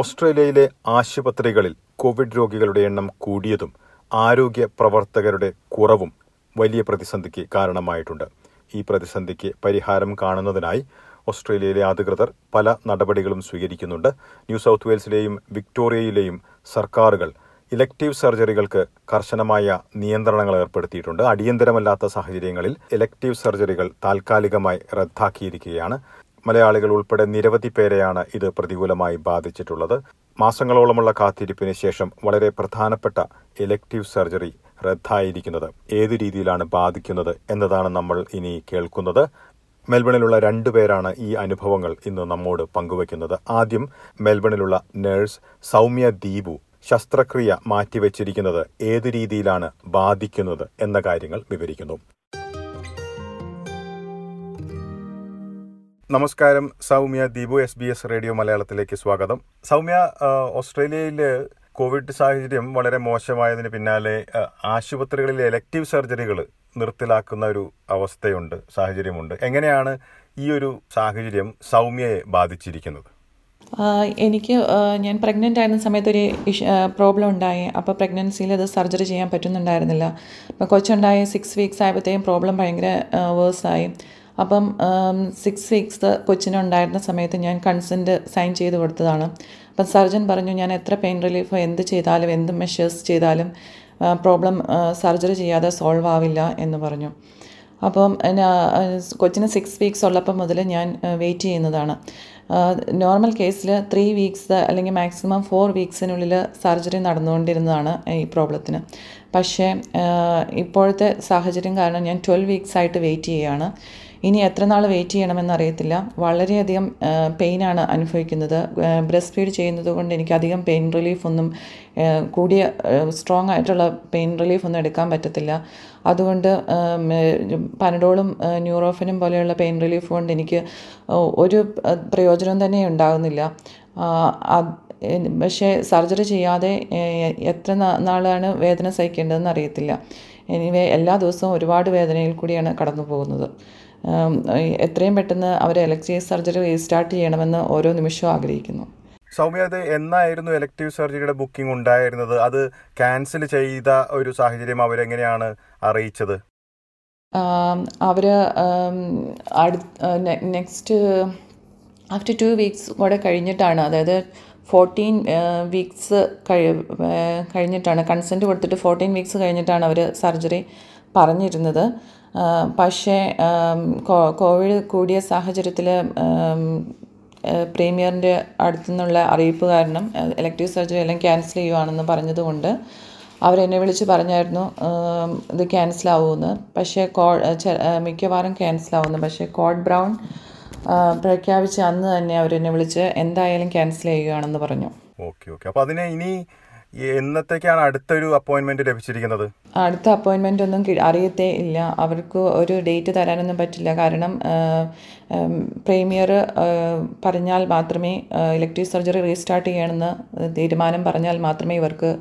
ഓസ്ട്രേലിയയിലെ ആശുപത്രികളിൽ കോവിഡ് രോഗികളുടെ എണ്ണം കൂടിയതും ആരോഗ്യ പ്രവർത്തകരുടെ കുറവും വലിയ പ്രതിസന്ധിക്ക് കാരണമായിട്ടുണ്ട്. ഈ പ്രതിസന്ധിക്ക് പരിഹാരം കാണുന്നതിനായി ഓസ്ട്രേലിയയിലെ അധികൃതർ പല നടപടികളും സ്വീകരിക്കുന്നുണ്ട്. ന്യൂ സൗത്ത് വെയിൽസിലെയും വിക്ടോറിയയിലെയും സർക്കാരുകൾ ഇലക്ടീവ് സർജറികൾക്ക് കർശനമായ നിയന്ത്രണങ്ങൾ ഏർപ്പെടുത്തിയിട്ടുണ്ട്. അടിയന്തരമല്ലാത്ത സാഹചര്യങ്ങളിൽ ഇലക്ടീവ് സർജറികൾ താൽക്കാലികമായി റദ്ദാക്കിയിരിക്കുകയാണ്. മലയാളികൾ ഉൾപ്പെടെ നിരവധി പേരെയാണ് ഇത് പ്രതികൂലമായി ബാധിച്ചിട്ടുള്ളത്. മാസങ്ങളോളമുള്ള കാത്തിരിപ്പിന് ശേഷം വളരെ പ്രധാനപ്പെട്ട ഇലക്ടീവ് സർജറി റദ്ദായിരിക്കുന്നത് ഏതു രീതിയിലാണ് ബാധിക്കുന്നത് എന്നതാണ് നമ്മൾ ഇനി കേൾക്കുന്നത്. മെൽബണിലുള്ള രണ്ടുപേരാണ് ഈ അനുഭവങ്ങൾ ഇന്ന് നമ്മോട് പങ്കുവയ്ക്കുന്നത്. ആദ്യം മെൽബണിലുള്ള നഴ്സ് സൗമ്യ ദീപു ശസ്ത്രക്രിയ മാറ്റിവെച്ചിരിക്കുന്നത് ഏതു രീതിയിലാണ് ബാധിക്കുന്നത് എന്ന കാര്യങ്ങൾ വിവരിക്കുന്നു. നമസ്കാരം. Soumya Deepu S B S radio മലയാളത്തിലേക്ക് സ്വാഗതം. സൗമ്യ ഓസ്ട്രേലിയയിൽ കോവിഡ് സാഹചര്യം വളരെ മോശമായതിന് പിന്നാലെ ആശുപത്രികളിലെ എലക്റ്റീവ് സർജറികൾ നിർത്തിലാക്കുന്ന ഒരു അവസ്ഥയുണ്ട് സാഹചര്യമുണ്ട്. എങ്ങനെയാണ് ഈ ഒരു സാഹചര്യം സൗമ്യയെ ബാധിച്ചിരിക്കുന്നത്? എനിക്ക് ഞാൻ പ്രഗ്നന്റ് ആയിരുന്ന സമയത്ത് ഒരു പ്രോബ്ലം ഉണ്ടായി. അപ്പോൾ പ്രഗ്നൻസിയിൽ അത് സർജറി ചെയ്യാൻ പറ്റുന്നുണ്ടായിരുന്നില്ല. അപ്പോൾ കൊച്ചുണ്ടായ സിക്സ് വീക്സ് ആയപ്പോഴത്തേക്കും പ്രോബ്ലം ഭയങ്കര വേഴ്സായി അപ്പം സിക്സ് വീക്സ് കൊച്ചിനുണ്ടായിരുന്ന സമയത്ത് ഞാൻ കൺസെന്റ് സൈൻ ചെയ്ത് കൊടുത്തതാണ്. അപ്പം സർജൻ പറഞ്ഞു ഞാൻ എത്ര പെയിൻ റിലീഫ് എന്ത് ചെയ്താലും എന്ത് മെഷേഴ്സ് ചെയ്താലും പ്രോബ്ലം സർജറി ചെയ്യാതെ സോൾവ് ആവില്ല എന്ന് പറഞ്ഞു. അപ്പം കൊച്ചിന് സിക്സ് വീക്സ് ഉള്ളപ്പം മുതൽ ഞാൻ വെയിറ്റ് ചെയ്യുന്നതാണ്. നോർമൽ കേസിൽ ത്രീ വീക്സ് അല്ലെങ്കിൽ മാക്സിമം ഫോർ വീക്സിനുള്ളിൽ സർജറി നടന്നുകൊണ്ടിരുന്നതാണ് ഈ പ്രോബ്ലത്തിന് പക്ഷേ ഇപ്പോഴത്തെ സാഹചര്യം കാരണം ഞാൻ ട്വൽവ് വീക്സ് ആയിട്ട് വെയിറ്റ് ചെയ്യുകയാണ് ഇനി എത്ര നാൾ വെയിറ്റ് ചെയ്യണമെന്ന് അറിയത്തില്ല വളരെയധികം പെയിനാണ് അനുഭവിക്കുന്നത്. ബ്രസ്റ്റ് ഫീഡ് ചെയ്യുന്നത് കൊണ്ട് എനിക്ക് അധികം പെയിൻ റിലീഫ് ഒന്നും കൂടിയ സ്ട്രോങ് ആയിട്ടുള്ള പെയിൻ റിലീഫ് ഒന്നും എടുക്കാൻ പറ്റത്തില്ല. അതുകൊണ്ട് പനഡോളും ന്യൂറോഫിനും പോലെയുള്ള പെയിൻ റിലീഫ് കൊണ്ട് എനിക്ക് ഒരു പ്രയോജനം തന്നെ ഉണ്ടാകുന്നില്ല പക്ഷേ സർജറി ചെയ്യാതെ എത്ര നാളാണ് വേദന സഹിക്കേണ്ടതെന്ന് അറിയത്തില്ല. എനിവേ എല്ലാ ദിവസവും ഒരുപാട് വേദനയിൽ കൂടിയാണ് കടന്നു പോകുന്നത് എത്രയും പെട്ടെന്ന് അവർ എലക്ടീവ് സർജറി റീസ്റ്റാർട്ട് ചെയ്യണമെന്ന് ഓരോ നിമിഷവും ആഗ്രഹിക്കുന്നു. സൗമ്യ അത് എന്നായിരുന്നു എലക്ടീവ് സർജറിയുടെ ബുക്കിംഗ് ഉണ്ടായിരുന്നത്? അത് ക്യാൻസൽ ചെയ്ത ഒരു സാഹചര്യം അവരെങ്ങനെയാണ് അറിയിച്ചത്? അവർ നെക്സ്റ്റ് ആഫ്റ്റർ ടു വീക്സ് കൂടെ കഴിഞ്ഞിട്ടാണ്. അതായത് ഫോർട്ടീൻ വീക്സ് കഴി കഴിഞ്ഞിട്ടാണ്. കൺസെന്റ് കൊടുത്തിട്ട് ഫോർട്ടീൻ വീക്സ് കഴിഞ്ഞിട്ടാണ് അവർ സർജറി പറഞ്ഞിരുന്നത്. പക്ഷേ കോവിഡ് കൂടിയ സാഹചര്യത്തിൽ പ്രീമിയറിന്റെ അടുത്തു നിന്നുള്ള അറിയിപ്പ് കാരണം ഇലക്റ്റീവ് സർജറി എല്ലാം ക്യാൻസൽ ചെയ്യുവാണെന്ന് പറഞ്ഞതുകൊണ്ട് അവരെന്നെ വിളിച്ച് പറഞ്ഞായിരുന്നു ഇത് ക്യാൻസൽ ആവുമെന്ന് പക്ഷേ കോ മിക്കവാറും ആവുന്നു. പക്ഷേ കോഡ് ബ്രൗൺ പ്രഖ്യാപിച്ച അന്ന് തന്നെ അവരെന്നെ വിളിച്ച് എന്തായാലും ക്യാൻസൽ ചെയ്യുകയാണെന്ന് പറഞ്ഞു. Okay okay. അപ്പോൾ അതിനെ ഇനി എന്നത്തേക്കാണ് അടുത്തൊരു അപ്പോയിന്റ്മെന്റ് ലഭിച്ചിരിക്കുന്നത്? അടുത്ത അപ്പോയിന്റ്മെന്റ് ഒന്നും അറിയത്തേ ഇല്ല. അവർക്ക് ഒരു ഡേറ്റ് തരാനൊന്നും പറ്റില്ല. കാരണം പ്രീമിയർ പറഞ്ഞാൽ മാത്രമേ ഇലക്ട്രിക് സർജറി റീസ്റ്റാർട്ട് ചെയ്യണമെന്ന് തീരുമാനം പറഞ്ഞാൽ മാത്രമേ ഇവർക്ക്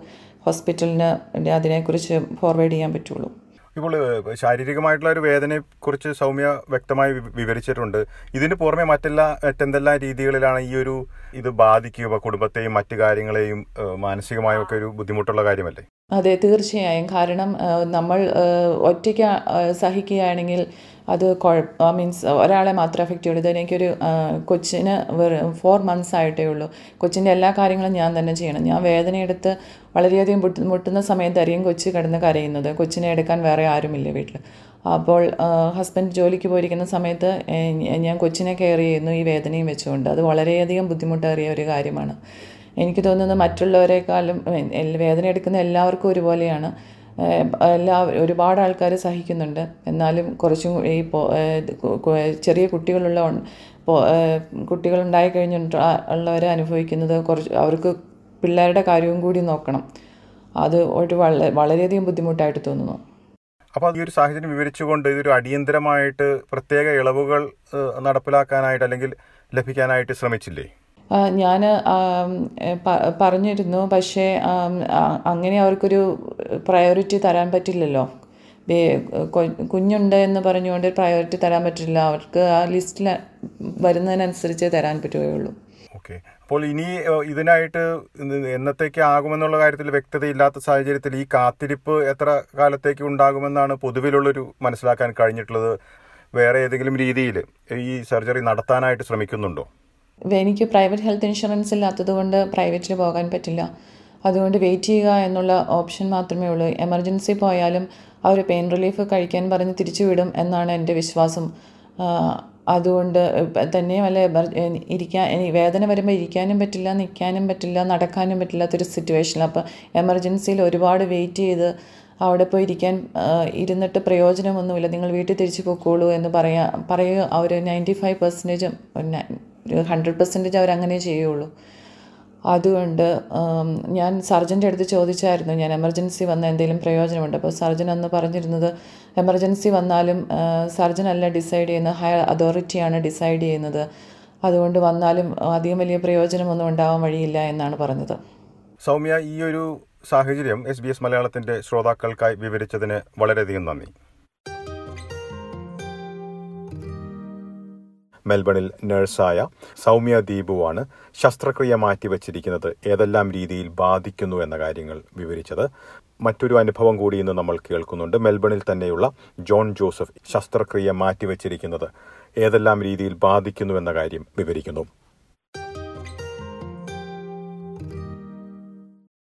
ഹോസ്പിറ്റലിന് അതിനെക്കുറിച്ച് ഫോർവേഡ് ചെയ്യാൻ പറ്റുള്ളൂ. ഇപ്പോൾ ശാരീരികമായിട്ടുള്ള ഒരു വേദനയെക്കുറിച്ച് സൗമ്യ വ്യക്തമായി വിവരിച്ചിട്ടുണ്ട്. ഇതിന് പുറമെ മറ്റെല്ലാ മറ്റെന്തെല്ലാം രീതികളിലാണ് ഈ ഒരു ഇത് ബാധിക്കുക? കുടുംബത്തെയും മറ്റു കാര്യങ്ങളെയും മാനസികമായൊക്കെ ഒരു ബുദ്ധിമുട്ടുള്ള കാര്യമല്ലേ? അതെ തീർച്ചയായും. കാരണം നമ്മൾ ഒറ്റയ്ക്ക് സഹിക്കുകയാണെങ്കിൽ അത് കുഴപ്പം മീൻസ് ഒരാളെ മാത്രം അഫക്റ്റ് ചെയ്യുള്ളൂ. ഇത് എനിക്കൊരു കൊച്ചിന് ഫോർ മന്ത്സ് ആയിട്ടേ ഉള്ളൂ. കൊച്ചിന്റെ എല്ലാ കാര്യങ്ങളും ഞാൻ തന്നെ ചെയ്യണം. ഞാൻ വേദനയെടുത്ത് വളരെയധികം മുട്ടുന്ന സമയത്തായിരിക്കും കൊച്ച് കിടന്ന് കരയുന്നത്. കൊച്ചിനെ എടുക്കാൻ വേറെ ആരുമില്ല വീട്ടിൽ അപ്പോൾ ഹസ്ബൻഡ് ജോലിക്ക് പോയിരിക്കുന്ന സമയത്ത് ഞാൻ കൊച്ചിനെ കെയർ ചെയ്യുന്നു ഈ വേദനയും വെച്ചുകൊണ്ട്. അത് വളരെയധികം ബുദ്ധിമുട്ടേറിയ ഒരു കാര്യമാണ്. എനിക്ക് തോന്നുന്നത് മറ്റുള്ളവരെക്കാളും വേദന എടുക്കുന്ന എല്ലാവർക്കും ഒരുപോലെയാണ്. എല്ലാ ഒരുപാട് ആൾക്കാർ സഹിക്കുന്നുണ്ട്. എന്നാലും കുറച്ചും ഈ ചെറിയ കുട്ടികളുള്ള കുട്ടികളുണ്ടായി കഴിഞ്ഞിട്ട് ഉള്ളവർ അനുഭവിക്കുന്നത് കുറച്ച് അവർക്ക് പിള്ളേരുടെ കാര്യവും കൂടി നോക്കണം. അത് ഒരു വളരെ വളരെയധികം ബുദ്ധിമുട്ടായിട്ട് തോന്നുന്നു. അപ്പോൾ ഈ ഒരു സാഹചര്യം വിവരിച്ചുകൊണ്ട് ഇതൊരു അടിയന്തരമായിട്ട് പ്രത്യേക ഇളവുകൾ നടപ്പിലാക്കാനായിട്ട് അല്ലെങ്കിൽ ലഭിക്കാനായിട്ട് ശ്രമിച്ചില്ലേ? ഞാൻ പറഞ്ഞിരുന്നു. പക്ഷേ അങ്ങനെ അവർക്കൊരു പ്രയോറിറ്റി തരാൻ പറ്റില്ലല്ലോ. കുഞ്ഞുണ്ട് എന്ന് പറഞ്ഞുകൊണ്ട് പ്രയോറിറ്റി തരാൻ പറ്റില്ല. അവർക്ക് ആ ലിസ്റ്റിൽ വരുന്നതിനനുസരിച്ചേ തരാൻ പറ്റുകയുള്ളൂ. ഓക്കെ. അപ്പോൾ ഇനി ഇതിനായിട്ട് ഇത് എന്നത്തേക്ക് ആകുമെന്നുള്ള കാര്യത്തിൽ വ്യക്തതയില്ലാത്ത സാഹചര്യത്തിൽ ഈ കാത്തിരിപ്പ് എത്ര കാലത്തേക്ക് ഉണ്ടാകുമെന്നാണ് പൊതുവിലുള്ളൊരു മനസ്സിലാക്കാൻ കഴിഞ്ഞിട്ടുള്ളത് വേറെ ഏതെങ്കിലും രീതിയിൽ ഈ സർജറി നടത്താനായിട്ട് ശ്രമിക്കുന്നുണ്ടോ? എനിക്ക് പ്രൈവറ്റ് ഹെൽത്ത് ഇൻഷുറൻസ് ഇല്ലാത്തത് കൊണ്ട് പ്രൈവറ്റിൽ പോകാൻ പറ്റില്ല. അതുകൊണ്ട് വെയിറ്റ് ചെയ്യുക എന്നുള്ള ഓപ്ഷൻ മാത്രമേ ഉള്ളൂ. എമർജൻസി പോയാലും അവർ പെയിൻ റിലീഫ് കഴിക്കാൻ പറഞ്ഞ് തിരിച്ചു വിടും എന്നാണ് എന്റെ വിശ്വാസം. അതുകൊണ്ട് തന്നെ തന്നെയുമല്ല ഇരിക്കാൻ വേദന വരുമ്പോൾ ഇരിക്കാനും പറ്റില്ല നിൽക്കാനും പറ്റില്ല നടക്കാനും പറ്റില്ലാത്തൊരു സിറ്റുവേഷനിൽ അപ്പോൾ എമർജൻസിയിൽ ഒരുപാട് വെയിറ്റ് ചെയ്ത് അവിടെ പോയി ഇരിക്കാൻ ഇരുന്നിട്ട് പ്രയോജനമൊന്നുമില്ല. നിങ്ങൾ വീട്ടിൽ തിരിച്ചു പോയിക്കോളൂ എന്ന് പറയാ പറയുക. അവർ നയന്റി ഫൈവ് പെർസെന്റേജും ഹൺഡ്രഡ് പെർസെന്റേജ് അവരങ്ങനെ ചെയ്യുള്ളൂ. അതുകൊണ്ട് ഞാൻ സർജന്റെ അടുത്ത് ചോദിച്ചായിരുന്നു ഞാൻ എമർജൻസി വന്ന എന്തെങ്കിലും പ്രയോജനമുണ്ട്? അപ്പോൾ സർജൻ അന്ന് പറഞ്ഞിരുന്നത് എമർജൻസി വന്നാലും സർജൻ അല്ല ഡിസൈഡ് ചെയ്യുന്നത് ഹയർ അതോറിറ്റിയാണ് ഡിസൈഡ് ചെയ്യുന്നത്. അതുകൊണ്ട് വന്നാലും അധികം വലിയ പ്രയോജനമൊന്നും ഉണ്ടാവാൻ വഴിയില്ല എന്നാണ് പറഞ്ഞത്. സൗമ്യ ഈ ഒരു സാഹചര്യം എസ് ബി എസ് മലയാളത്തിന്റെ ശ്രോതാക്കൾക്കായി വിവരിച്ചതിന് വളരെയധികം നന്ദി. മെൽബണിൽ നഴ്സായ സൗമ്യ ദീപുവാണ് ശസ്ത്രക്രിയ മാറ്റിവെച്ചിരിക്കുന്നത്. ഏതെല്ലാം രീതിയിൽ ബാധിക്കുന്നു എന്ന കാര്യങ്ങൾ വിവരിച്ചത്. മറ്റൊരു അനുഭവം കൂടി ഇന്ന് നമ്മൾ കേൾക്കുന്നുണ്ട്. മെൽബണിൽ തന്നെയുള്ള ജോൺ ജോസഫ് ശസ്ത്രക്രിയ മാറ്റിവെച്ചിരിക്കുന്നത് ഏതെല്ലാം രീതിയിൽ ബാധിക്കുന്നു എന്ന കാര്യം വിവരിക്കുന്നു.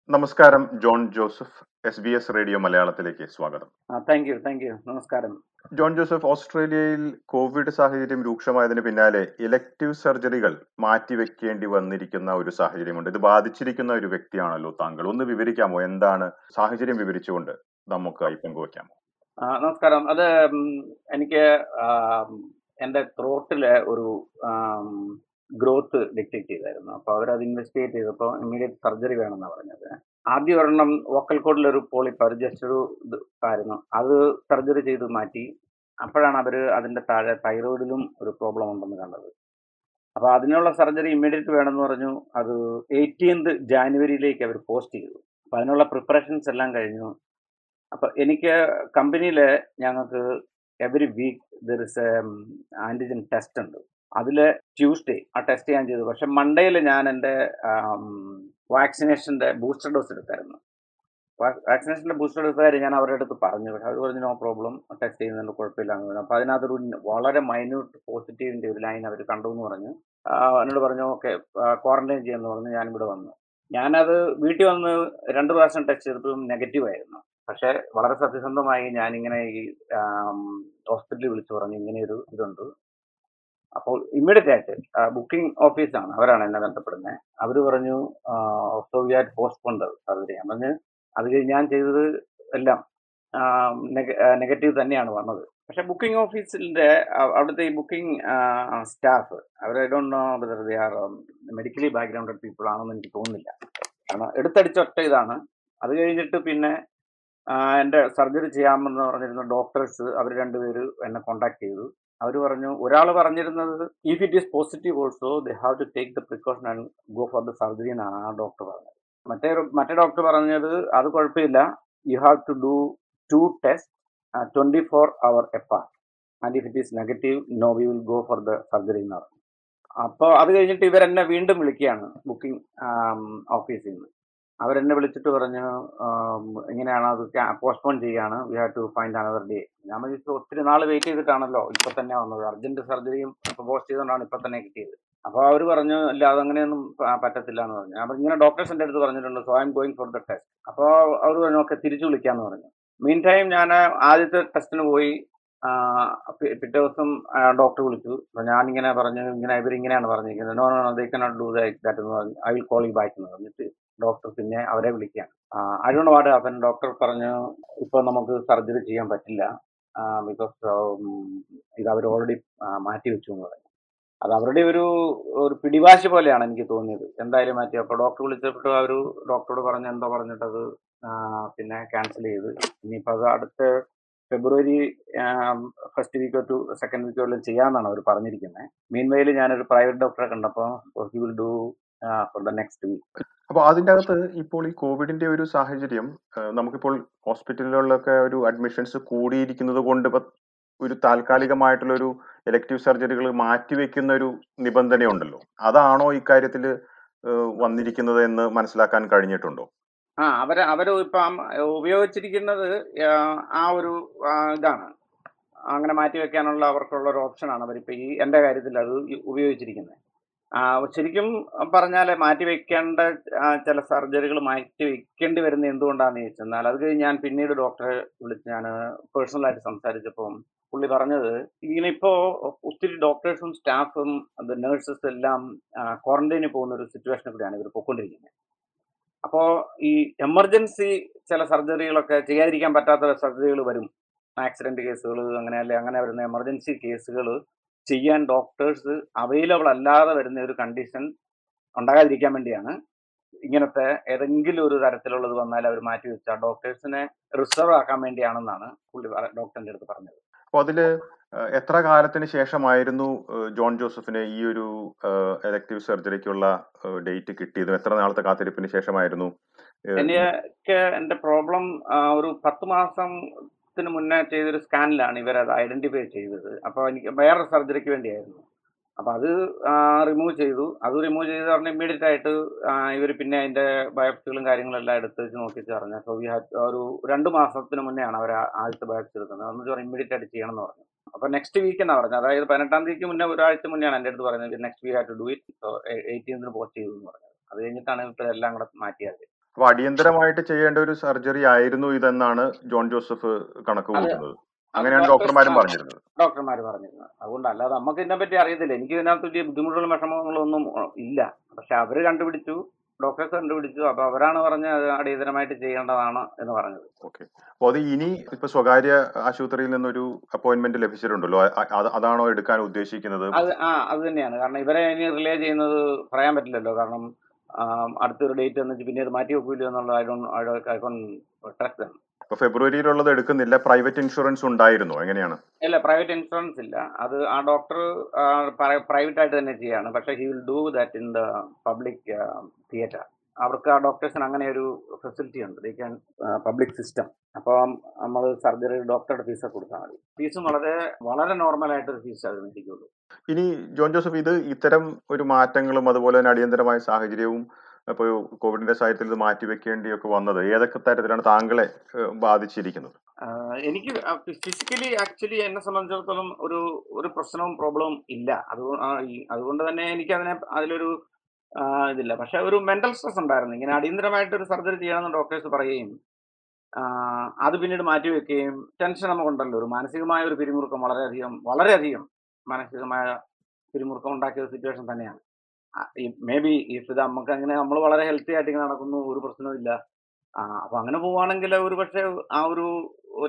നമസ്കാരം John Joseph. S B S radio മലയാളത്തിലേക്ക് സ്വാഗതം. താങ്ക് യു താങ്ക് യു നമസ്കാരം. ജോൺ ജോസഫ് ഓസ്ട്രേലിയയിൽ കോവിഡ് സാഹചര്യം രൂക്ഷമായതിന് പിന്നാലെ ഇലക്ടീവ് സർജറികൾ മാറ്റിവെക്കേണ്ടി വന്നിരിക്കുന്ന ഒരു സാഹചര്യമുണ്ട്. ഇത് ബാധിച്ചിരിക്കുന്ന ഒരു വ്യക്തിയാണല്ലോ താങ്കൾ. ഒന്ന് വിവരിക്കാമോ? എന്താണ് സാഹചര്യം വിവരിച്ചുകൊണ്ട് നമുക്കായി പങ്കുവയ്ക്കാമോ? നമസ്കാരം. അത് എനിക്ക് എന്റെ എന്റെ ത്രോട്ടിൽ ഒരു ഗ്രോത്ത് ഡിറ്റക്ട് ചെയ്തായിരുന്നു. അപ്പോൾ അവരത് ഇൻവെസ്റ്റിഗേറ്റ് ചെയ്തപ്പോൾ ഇമ്മീഡിയറ്റ് സർജറി വേണമെന്നാണ് പറഞ്ഞത്. ആദ്യം ഒരെണ്ണം വോക്കൽ കോഡിലൊരു പോളിപ്പ് അവർ ജസ്റ്റ് ഒരു ഇത് ആയിരുന്നു. അത് സർജറി ചെയ്ത് മാറ്റി. അപ്പോഴാണ് അവർ അതിന്റെ താഴെ തൈറോയിഡിലും ഒരു പ്രോബ്ലം ഉണ്ടെന്ന് കണ്ടത്. അപ്പോൾ അതിനുള്ള സർജറി ഇമ്മീഡിയറ്റ് വേണമെന്ന് പറഞ്ഞു. അത് എയ്റ്റീൻത് ജാനുവരിയിലേക്ക് അവർ പോസ്റ്റ് ചെയ്തു. അപ്പോൾ അതിനുള്ള പ്രിപ്പറേഷൻസ് എല്ലാം കഴിഞ്ഞു. അപ്പോൾ എനിക്ക് കമ്പനിയിൽ ഞങ്ങൾക്ക് every week there is a antigen test ഉണ്ട്. അതിൽ ട്യൂസ്ഡേ ആ ടെസ്റ്റ് ഞാൻ ചെയ്തു. പക്ഷെ മൺഡേയിൽ ഞാൻ എന്റെ വാക്സിനേഷന്റെ ബൂസ്റ്റർ ഡോസ് എടുത്തായിരുന്നു. വാക്സിനേഷന്റെ ബൂസ്റ്റർ ഡോസ് കാര്യം ഞാൻ അവരുടെ അടുത്ത് പറഞ്ഞു. പക്ഷെ അവർ പറഞ്ഞു നോ പ്രോബ്ലം ടെസ്റ്റ് ചെയ്യുന്നതിന് കുഴപ്പമില്ല എന്ന് പറഞ്ഞു. അപ്പോൾ അതിനകത്തൊരു വളരെ മൈന്യൂട്ട് പോസിറ്റീവിന്റെ ഒരു ലൈൻ അവർ കണ്ടു എന്ന് പറഞ്ഞു. എന്നോട് പറഞ്ഞു ഓക്കെ ക്വാറന്റൈൻ ചെയ്യാമെന്ന് പറഞ്ഞു. ഞാനിവിടെ വന്നു. ഞാനത് വീട്ടിൽ വന്ന് രണ്ട് പ്രാവശ്യം ടെസ്റ്റ് ചെയ്തപ്പോഴും നെഗറ്റീവായിരുന്നു പക്ഷെ വളരെ സത്യസന്ധമായി ഞാനിങ്ങനെ ഈ ഹോസ്പിറ്റലിൽ വിളിച്ചു പറഞ്ഞു ഇങ്ങനെ ഒരു ഇതുണ്ട്. അപ്പോൾ ഇമ്മീഡിയറ്റ് ആയിട്ട് ബുക്കിംഗ് ഓഫീസാണ് അവരാണ് എന്നെ ബന്ധപ്പെടുന്നത്. അവർ പറഞ്ഞു so we are postponed surgery ഞാൻ അത് ഞാൻ ചെയ്തത് എല്ലാം നെഗറ്റീവ് തന്നെയാണ് വന്നത്. പക്ഷെ ബുക്കിംഗ് ഓഫീസിന്റെ അവിടുത്തെ ഈ booking staff our I don't know whether they are medically backgrounded people ആണെന്ന് എനിക്ക് തോന്നുന്നില്ല. കാരണം എടുത്തടിച്ച ഒറ്റ ഇതാണ്. അത് കഴിഞ്ഞിട്ട് പിന്നെ എന്റെ സർജറി ചെയ്യാമെന്ന് പറഞ്ഞിരുന്ന ഡോക്ടേഴ്സ് അവർ രണ്ടുപേര് എന്നെ കോണ്ടാക്ട് ചെയ്തു. അവർ പറഞ്ഞു ഒരാൾ പറഞ്ഞിരുന്നത് if it is positive also they have to take the precaution and go for the surgery എന്നാണ് ആ ഡോക്ടർ പറഞ്ഞത്. മറ്റേ മറ്റേ ഡോക്ടർ പറഞ്ഞത് അത് കുഴപ്പമില്ല. You have to do two test twenty four hour apart and if it is negative no we will go for the surgery എന്ന് പറഞ്ഞു. അപ്പോൾ അത് കഴിഞ്ഞിട്ട് ഇവരെന്നെ വീണ്ടും വിളിക്കുകയാണ് ബുക്കിംഗ് ഓഫീസിൽ നിന്ന്. അവരെന്നെ വിളിച്ചിട്ട് പറഞ്ഞു എങ്ങനെയാണ് അത് പോസ്റ്റ്പോൺ ചെയ്യാണ്. We have to find another day. ഞാൻ വിചാരിച്ചു ഒത്തിരി നാൾ വെയിറ്റ് ചെയ്തിട്ടാണല്ലോ ഇപ്പൊ തന്നെ വന്നത്. അർജന്റ് സർജറിയും പോസ്റ്റ് ചെയ്തുകൊണ്ടാണ് ഇപ്പൊ തന്നെ കിട്ടിയത്. അപ്പോൾ അവർ പറഞ്ഞു ഇല്ല അതങ്ങനെയൊന്നും പറ്റത്തില്ല എന്ന് പറഞ്ഞു. അപ്പൊ ഇങ്ങനെ ഡോക്ടേഴ്സിന്റെ അടുത്ത് പറഞ്ഞിട്ടുണ്ട് so I'm going for the test. അപ്പോൾ അവർ പറഞ്ഞു ഓക്കെ തിരിച്ചു വിളിക്കാന്ന് പറഞ്ഞു. മീൻ ടൈം ഞാൻ ആദ്യത്തെ ടെസ്റ്റിന് പോയി പിറ്റേ ദിവസം ഡോക്ടർ വിളിച്ചു. അപ്പോൾ ഞാനിങ്ങനെ പറഞ്ഞു ഇങ്ങനെ ഇവരിങ്ങനെയാണ് പറഞ്ഞിരിക്കുന്നത്. No no they that I will call you back എന്ന് പറഞ്ഞിട്ട് ഡോക്ടർ പിന്നെ അവരെ വിളിക്കുകയാണ്. ഡോണ്ട് വാട്ട് ഡോക്ടർ പറഞ്ഞു ഇപ്പോൾ നമുക്ക് സർജറി ചെയ്യാൻ പറ്റില്ല. ബിക്കോസ് ഇത് അവർ ഓൾറെഡി മാറ്റി വെച്ചു എന്ന് പറഞ്ഞു. അത് അവരുടെ ഒരു ഒരു പിടിവാശി പോലെയാണ് എനിക്ക് തോന്നിയത്. എന്തായാലും മാറ്റി അപ്പോൾ ഡോക്ടർ വിളിച്ചപ്പോൾ അവർ ഡോക്ടറോട് പറഞ്ഞു എന്തോ പറഞ്ഞിട്ടത് പിന്നെ ക്യാൻസൽ ചെയ്ത്. ഇനിയിപ്പോൾ അത് അടുത്ത ഫെബ്രുവരി ഫസ്റ്റ് വീക്കോ ടു സെക്കൻഡ് വീക്കോ എല്ലാം ചെയ്യാമെന്നാണ് അവർ പറഞ്ഞിരിക്കുന്നത് മീൻ വെയിൽ ഞാനൊരു പ്രൈവറ്റ് ഡോക്ടറെ കണ്ടപ്പോൾ he will do for the next week അപ്പോൾ അതിന്റെ അകത്ത് ഇപ്പോൾ ഈ കോവിഡിന്റെ ഒരു സാഹചര്യം നമുക്കിപ്പോൾ ഹോസ്പിറ്റലുകളിലൊക്കെ ഒരു അഡ്മിഷൻസ് കൂടിയിരിക്കുന്നത് കൊണ്ട് ഒരു താൽക്കാലികമായിട്ടുള്ള ഒരു ഇലക്ടീവ് സർജറികൾ മാറ്റിവെക്കുന്ന ഒരു നിബന്ധനയുണ്ടല്ലോ. അതാണോ ഇക്കാര്യത്തിൽ വന്നിരിക്കുന്നത് എന്ന് മനസ്സിലാക്കാൻ കഴിഞ്ഞിട്ടുണ്ടോ? ആ അവർ അവർ ഇപ്പം ഉപയോഗിച്ചിരിക്കുന്നത് ആ, ഒരു ഇതാണ്. അങ്ങനെ മാറ്റി വെക്കാനുള്ള അവർക്കുള്ള ഒരു ഓപ്ഷനാണ് അവരിപ്പോൾ ഈ എന്റെ കാര്യത്തിൽ അത് ഉപയോഗിച്ചിരിക്കുന്നത്. ശരിക്കും പറഞ്ഞാൽ മാറ്റി വെക്കേണ്ട ചില സർജറികൾ മാറ്റി വെക്കേണ്ടി വരുന്നത് എന്തുകൊണ്ടാണെന്ന് ചോദിച്ചെന്നാൽ അത് കഴിഞ്ഞ് ഞാൻ പിന്നീട് ഡോക്ടറെ വിളിച്ച് ഞാൻ പേഴ്സണലായിട്ട് സംസാരിച്ചപ്പോൾ പുള്ളി പറഞ്ഞത് ഇങ്ങനെ ഇപ്പോൾ ഒത്തിരി ഡോക്ടേഴ്സും സ്റ്റാഫും അത് നേഴ്സസ് എല്ലാം ക്വാറന്റൈനിൽ പോകുന്ന ഒരു സിറ്റുവേഷൻ കൂടിയാണ് ഇവർ പൊയ്ക്കൊണ്ടിരിക്കുന്നത്. അപ്പോൾ ഈ എമർജൻസി ചില സർജറികളൊക്കെ ചെയ്യാതിരിക്കാൻ പറ്റാത്ത സർജറികൾ വരും. ആക്സിഡന്റ് കേസുകൾ അങ്ങനെ അല്ലെ അങ്ങനെ വരുന്ന എമർജൻസി കേസുകൾ ചെയ്യാൻ ഡോക്ടേഴ്സ് അവൈലബിൾ അല്ലാതെ വരുന്ന ഒരു കണ്ടീഷൻ ഉണ്ടാകാതിരിക്കാൻ വേണ്ടിയാണ് ഇങ്ങനത്തെ ഏതെങ്കിലും ഒരു തരത്തിലുള്ളത് വന്നാൽ അവർ മാറ്റി വെച്ചാൽ ഡോക്ടേഴ്സിനെ റിസർവ് ആക്കാൻ വേണ്ടിയാണെന്നാണ് പുള്ളി ഡോക്ടറിന്റെ അടുത്ത് പറഞ്ഞത്. അപ്പോൾ അതിൽ എത്ര കാലത്തിന് ശേഷമായിരുന്നു ജോൺ ജോസഫിന് ഈ ഒരു എലക്ടീവ് സർജറിക്കുള്ള ഡേറ്റ് കിട്ടിയത്? എത്ര നാളത്തെ കാത്തിരിപ്പിന് ശേഷമായിരുന്നു? എനിക്ക് എന്റെ പ്രോബ്ലം ഒരു പത്ത് മാസത്തിന് മുന്നേ ചെയ്തൊരു സ്കാനിലാണ് ഇവർ അത് ഐഡന്റിഫൈ ചെയ്തത്. അപ്പോൾ എനിക്ക് വേറെ സർജറിക്ക് വേണ്ടിയായിരുന്നു. അപ്പോൾ അത് റിമൂവ് ചെയ്തു. അത് റിമൂവ് ചെയ്ത് പറഞ്ഞാൽ ഇമ്മീഡിയറ്റ് ആയിട്ട് ഇവർ പിന്നെ അതിന്റെ ബയോപ്സികളും കാര്യങ്ങളെല്ലാം എടുത്ത് വെച്ച് നോക്കിച്ച് പറഞ്ഞു. സോ വി ഹാഡ് ഒരു രണ്ട് മാസത്തിന് മുന്നെയാണ് അവർ ആദ്യത്തെ ബയോപ്സി എടുക്കുന്നത്. അതെന്ന് വെച്ചാൽ ഇമ്മീഡിയറ്റ് ആയിട്ട് ചെയ്യണം എന്ന് പറഞ്ഞു. അപ്പോൾ നെക്സ്റ്റ് വീക്ക് എന്നാണ് പറഞ്ഞത്? അതായത് പതിനെട്ടാം തീയതിക്ക് മുന്നേ ഒരാഴ്ച മുന്നെയാണ് എന്റെ അടുത്ത് പറയുന്നത്. നെക്സ്റ്റ് വീക്ക് ഹാ ടു ഡു ഇറ്റ് സോ എയ്റ്റീൻത്തിന് പോസ്റ്റ് ചെയ്തു എന്ന് പറഞ്ഞത്. അത് കഴിഞ്ഞിട്ടാണ് ഇപ്പോൾ എല്ലാം കൂടെ മാറ്റിയത്. അപ്പോൾ അടിയന്തരമായിട്ട് ചെയ്യേണ്ട ഒരു സർജറി ആയിരുന്നു ഇതെന്നാണ് ജോൺ ജോസഫ് കണക്ക് കൂട്ടുന്നത്. അങ്ങനെയാണ് ഡോക്ടർമാരും പറഞ്ഞിരുന്നത്. ഡോക്ടർമാർ പറഞ്ഞിരുന്നത്. അതുകൊണ്ട് അല്ലാതെ നമുക്ക് ഇതിനെപ്പറ്റി അറിയത്തില്ല. എനിക്ക് ഇതിനകത്ത് വലിയ ബുദ്ധിമുട്ടുകളും വിഷമങ്ങളൊന്നും ഇല്ല. പക്ഷെ അവർ കണ്ടുപിടിച്ചു ഡോക്ടേഴ്സ് കണ്ടുപിടിച്ചു. അപ്പൊ അവരാണ് പറഞ്ഞത് അത് അടിയന്തരമായിട്ട് ചെയ്യേണ്ടതാണ് എന്ന് പറഞ്ഞത്. ഓക്കെ. അപ്പോൾ അത് ഇനി ഇപ്പൊ സ്വകാര്യ ആശുപത്രിയിൽ നിന്നൊരു അപ്പോയിന്റ്മെന്റ് ലഭിച്ചിട്ടുണ്ടല്ലോ. അതാണോ എടുക്കാൻ ഉദ്ദേശിക്കുന്നത്? അത് ആ അത് തന്നെയാണ്. കാരണം ഇവരെ ഇനി റിലേ ചെയ്യുന്നത് പറയാൻ പറ്റില്ലല്ലോ. കാരണം അടുത്തൊരു ഡേറ്റ് എന്ന് വെച്ച് പിന്നെ അത് മാറ്റി വെക്കില്ല എന്നുള്ള I don't I trust them. ഇപ്പൊ ഫെബ്രുവരിയിലുള്ളത് എടുക്കുന്നില്ല. പ്രൈവറ്റ് ഇൻഷുറൻസ് ഉണ്ടായിരുന്നു? എങ്ങനെയാണ്? ഇല്ല പ്രൈവറ്റ് ഇൻഷുറൻസ് ഇല്ല. അത് ആ ഡോക്ടർ പ്രൈവറ്റ് ആയിട്ട് തന്നെ ചെയ്യാണ്. പക്ഷെ he will do that in the public theatre അവർക്ക് ആ ഡോക്ടേഴ്സിന് അങ്ങനെ ഒരു ഫെസിലിറ്റി ഉണ്ട്. ദേ ക്യാൻ പബ്ലിക് സിസ്റ്റം അപ്പോൾ നമ്മൾ സർജറി ഡോക്ടറുടെ ഫീസ് കൊടുത്താൽ മതി. ഫീസും വളരെ വളരെ നോർമൽ ആയിട്ടൊരു ഫീസ് അത് മേടിക്കുള്ളൂ ഇനി ജോൺ ജോസഫ് ഇത് ഇത്തരം ഒരു മാറ്റങ്ങളും അതുപോലെ തന്നെ അടിയന്തരമായ സാഹചര്യവും ഇപ്പോൾ കോവിഡിന്റെ സാഹചര്യത്തിൽ ഇത് മാറ്റിവെക്കേണ്ടിയൊക്കെ വന്നത് ഏതൊക്കെ തരത്തിലാണ് താങ്കളെ ബാധിച്ചിരിക്കുന്നത്? എനിക്ക് ഫിസിക്കലി ആക്ച്വലി എന്നെ സംബന്ധിച്ചിടത്തോളം ഒരു ഒരു പ്രശ്നവും പ്രോബ്ലവും ഇല്ല. അതുകൊണ്ട് അതുകൊണ്ട് തന്നെ എനിക്ക് അതിനെ അതിലൊരു ഇതില്ല. പക്ഷെ ഒരു മെന്റൽ സ്ട്രെസ് ഉണ്ടായിരുന്നു. ഇങ്ങനെ അടിയന്തരമായിട്ട് ഒരു സർജറി ചെയ്യണമെന്ന് ഡോക്ടേഴ്സ് പറയുകയും അത് പിന്നീട് മാറ്റി വെക്കുകയും ടെൻഷൻ നമുക്കുണ്ടല്ലോ. ഒരു മാനസികമായ ഒരു പിരിമുറുക്കം വളരെയധികം വളരെയധികം മാനസികമായ പിരിമുറുക്കം ഉണ്ടാക്കിയ ഒരു സിറ്റുവേഷൻ തന്നെയാണ്. മേ ബി ഇഫ് ഇത് നമുക്ക് അങ്ങനെ നമ്മൾ വളരെ ഹെൽത്തി ആയിട്ട് ഇങ്ങനെ നടക്കുന്നു ഒരു പ്രശ്നവുമില്ല അപ്പൊ അങ്ങനെ പോവുകയാണെങ്കിൽ ഒരു പക്ഷേ ആ ഒരു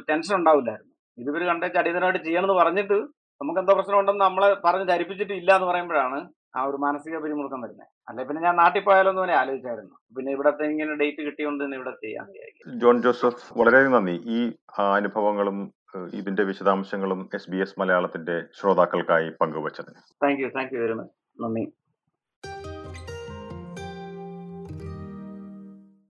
ടെൻഷൻ ഉണ്ടാവില്ലായിരുന്നു. ഇതിവർ കണ്ടേച്ച് അടിയന്തരമായിട്ട് ചെയ്യണമെന്ന് പറഞ്ഞിട്ട് നമുക്ക് എന്തോ പ്രശ്നമുണ്ടെന്ന് നമ്മളെ പറഞ്ഞ് ധരിപ്പിച്ചിട്ട് ഇല്ല എന്ന് പറയുമ്പോഴാണ് ആ ഒരു മാനസിക പിരിമുറുക്കം വരുന്നത് അല്ലെ പിന്നെ ഞാൻ നാട്ടിൽ പോയാലോ എന്ന് പറഞ്ഞാൽ ആലോചിച്ചായിരുന്നു. പിന്നെ ഇവിടത്തെ ഇങ്ങനെ ഡേറ്റ് കിട്ടിയോണ്ട് തന്നെ ഇവിടെ ചെയ്യാൻ ജോൺ ജോസഫ് വളരെ നന്ദി. ഈ അനുഭവങ്ങളും ഇതിന്റെ വിശദാംശങ്ങളും എസ് ബി എസ് മലയാളത്തിന്റെ ശ്രോതാക്കൾക്കായി പങ്കുവച്ചതിന്. Thank you thank you very much നന്ദി.